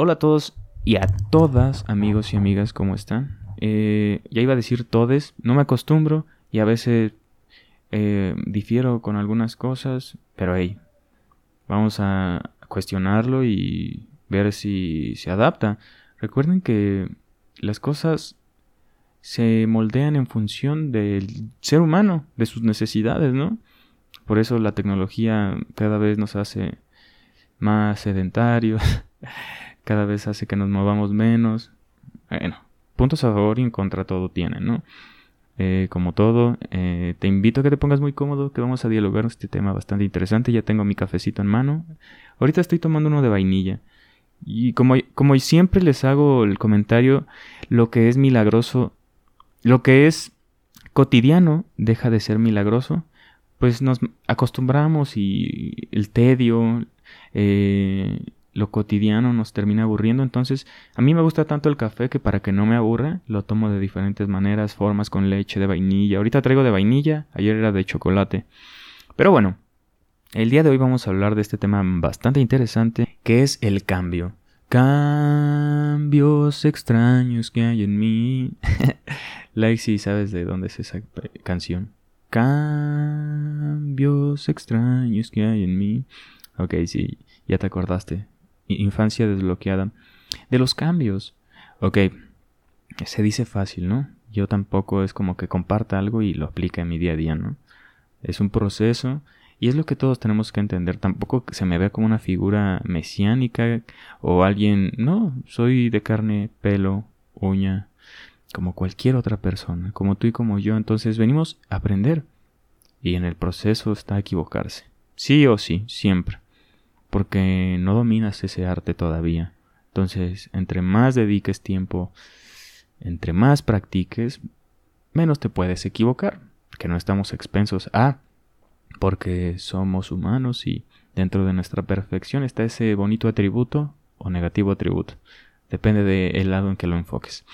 Hola a todos y a todas, amigos y amigas, ¿cómo están? Eh, ya iba a decir todes, no me acostumbro y a veces eh, difiero con algunas cosas, pero hey, vamos a cuestionarlo y ver si se adapta. Recuerden que las cosas se moldean en función del ser humano, de sus necesidades, ¿no? Por eso la tecnología cada vez nos hace más sedentarios, cada vez hace que nos movamos menos. Bueno, puntos a favor y en contra todo tienen, ¿no? Eh, como todo, eh, te invito a que te pongas muy cómodo, que vamos a dialogar este tema bastante interesante. Ya tengo mi cafecito en mano. Ahorita estoy tomando uno de vainilla. Y como, como siempre les hago el comentario, lo que es milagroso, lo que es cotidiano deja de ser milagroso, pues nos acostumbramos y el tedio, eh, lo cotidiano nos termina aburriendo. Entonces, a mí me gusta tanto el café que para que no me aburra, lo tomo de diferentes maneras, formas, con leche, de vainilla. Ahorita traigo de vainilla, ayer era de chocolate. Pero bueno, el día de hoy vamos a hablar de este tema bastante interesante, que es el cambio. Cambios extraños que hay en mí. Lexi, ¿sabes de dónde es esa canción? Cambios extraños que hay en mí. Ok, sí, ya te acordaste. Infancia desbloqueada. De los cambios. Ok, se dice fácil, ¿no? Yo tampoco es como que comparta algo y lo aplique en mi día a día, ¿no? Es un proceso y es lo que todos tenemos que entender. Tampoco se me vea como una figura mesiánica o alguien, no, soy de carne, pelo, uña, como cualquier otra persona, como tú y como yo. Entonces venimos a aprender y en el proceso está equivocarse. Sí o sí, siempre. Porque no dominas ese arte todavía. Entonces, entre más dediques tiempo, entre más practiques, menos te puedes equivocar. Que no estamos expensos a porque somos humanos y dentro de nuestra perfección está ese bonito atributo o negativo atributo. Depende del lado en que lo enfoques.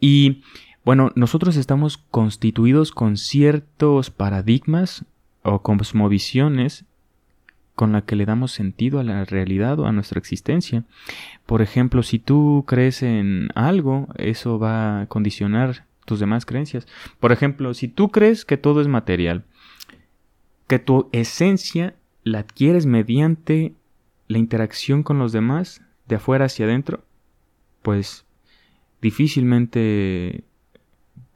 Y bueno, nosotros estamos constituidos con ciertos paradigmas o cosmovisiones con la que le damos sentido a la realidad o a nuestra existencia. Por ejemplo, si tú crees en algo, eso va a condicionar tus demás creencias. Por ejemplo, si tú crees que todo es material, que tu esencia la adquieres mediante la interacción con los demás, de afuera hacia adentro, pues difícilmente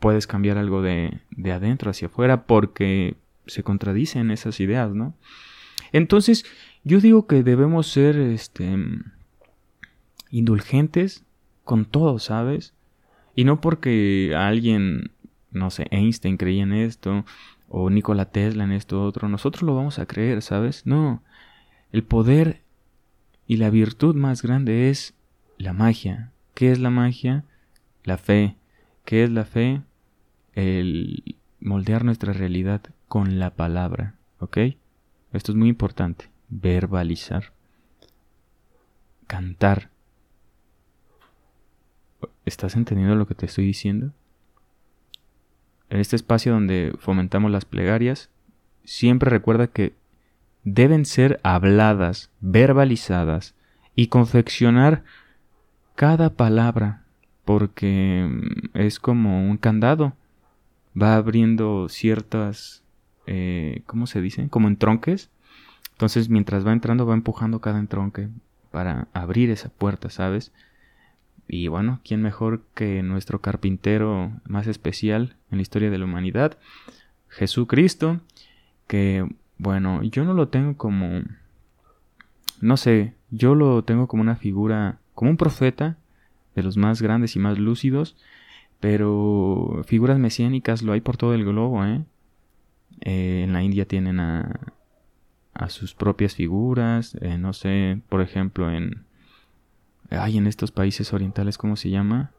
puedes cambiar algo de, de adentro hacia afuera porque se contradicen esas ideas, ¿no? Entonces, yo digo que debemos ser este indulgentes con todo, ¿sabes? Y no porque alguien, no sé, Einstein creía en esto, o Nikola Tesla en esto otro, nosotros lo vamos a creer, ¿sabes? No. El poder y la virtud más grande es la magia. ¿Qué es la magia? La fe. ¿Qué es la fe? El moldear nuestra realidad con la palabra, ¿ok? Esto es muy importante. Verbalizar. Cantar. ¿Estás entendiendo lo que te estoy diciendo? en este espacio donde fomentamos las plegarias, siempre recuerda que deben ser habladas, verbalizadas y confeccionar cada palabra, porque es como un candado, va abriendo ciertas, eh, ¿cómo se dice? Como entronques. Entonces, mientras va entrando, va empujando cada entronque para abrir esa puerta, ¿sabes? Y bueno, ¿quién mejor que nuestro carpintero más especial en la historia de la humanidad? Jesucristo, que bueno, yo no lo tengo como... No sé, yo lo tengo como una figura, como un profeta, de los más grandes y más lúcidos, pero figuras mesiánicas lo hay por todo el globo, ¿eh? Eh en la India tienen a, a sus propias figuras, eh, no sé, por ejemplo, en, Ay, en estos países orientales, ¿cómo se llama?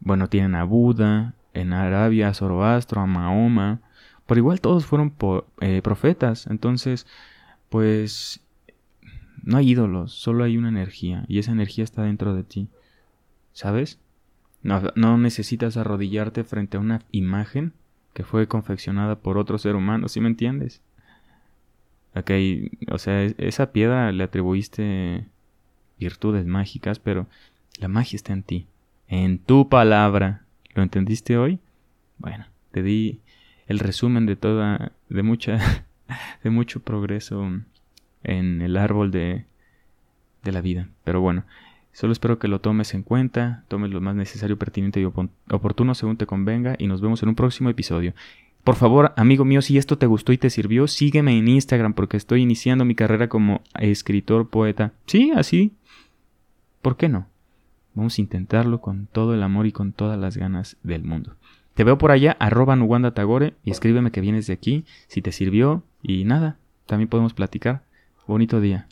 Bueno, tienen a Buda, en Arabia a Zoroastro, a Mahoma. Por igual todos fueron eh, profetas. Entonces, pues no hay ídolos, solo hay una energía. Y esa energía está dentro de ti. ¿Sabes? No, no necesitas arrodillarte frente a una imagen que fue confeccionada por otro ser humano, ¿sí me entiendes? Ok, o sea, esa piedra le atribuiste virtudes mágicas, pero la magia está en ti, en tu palabra. ¿Lo entendiste hoy? Bueno, te di el resumen de toda, de mucha, de mucho progreso en el árbol de, de la vida. Pero bueno, solo espero que lo tomes en cuenta, tomes lo más necesario, pertinente y oportuno según te convenga y nos vemos en un próximo episodio. Por favor, amigo mío, si esto te gustó y te sirvió, sígueme en Instagram porque estoy iniciando mi carrera como escritor, poeta. Sí, así. ¿Por qué no? Vamos a intentarlo con todo el amor y con todas las ganas del mundo. Te veo por allá, arroba Nuwanda Tagore, y escríbeme que vienes de aquí, si te sirvió, y nada, también podemos platicar. Bonito día.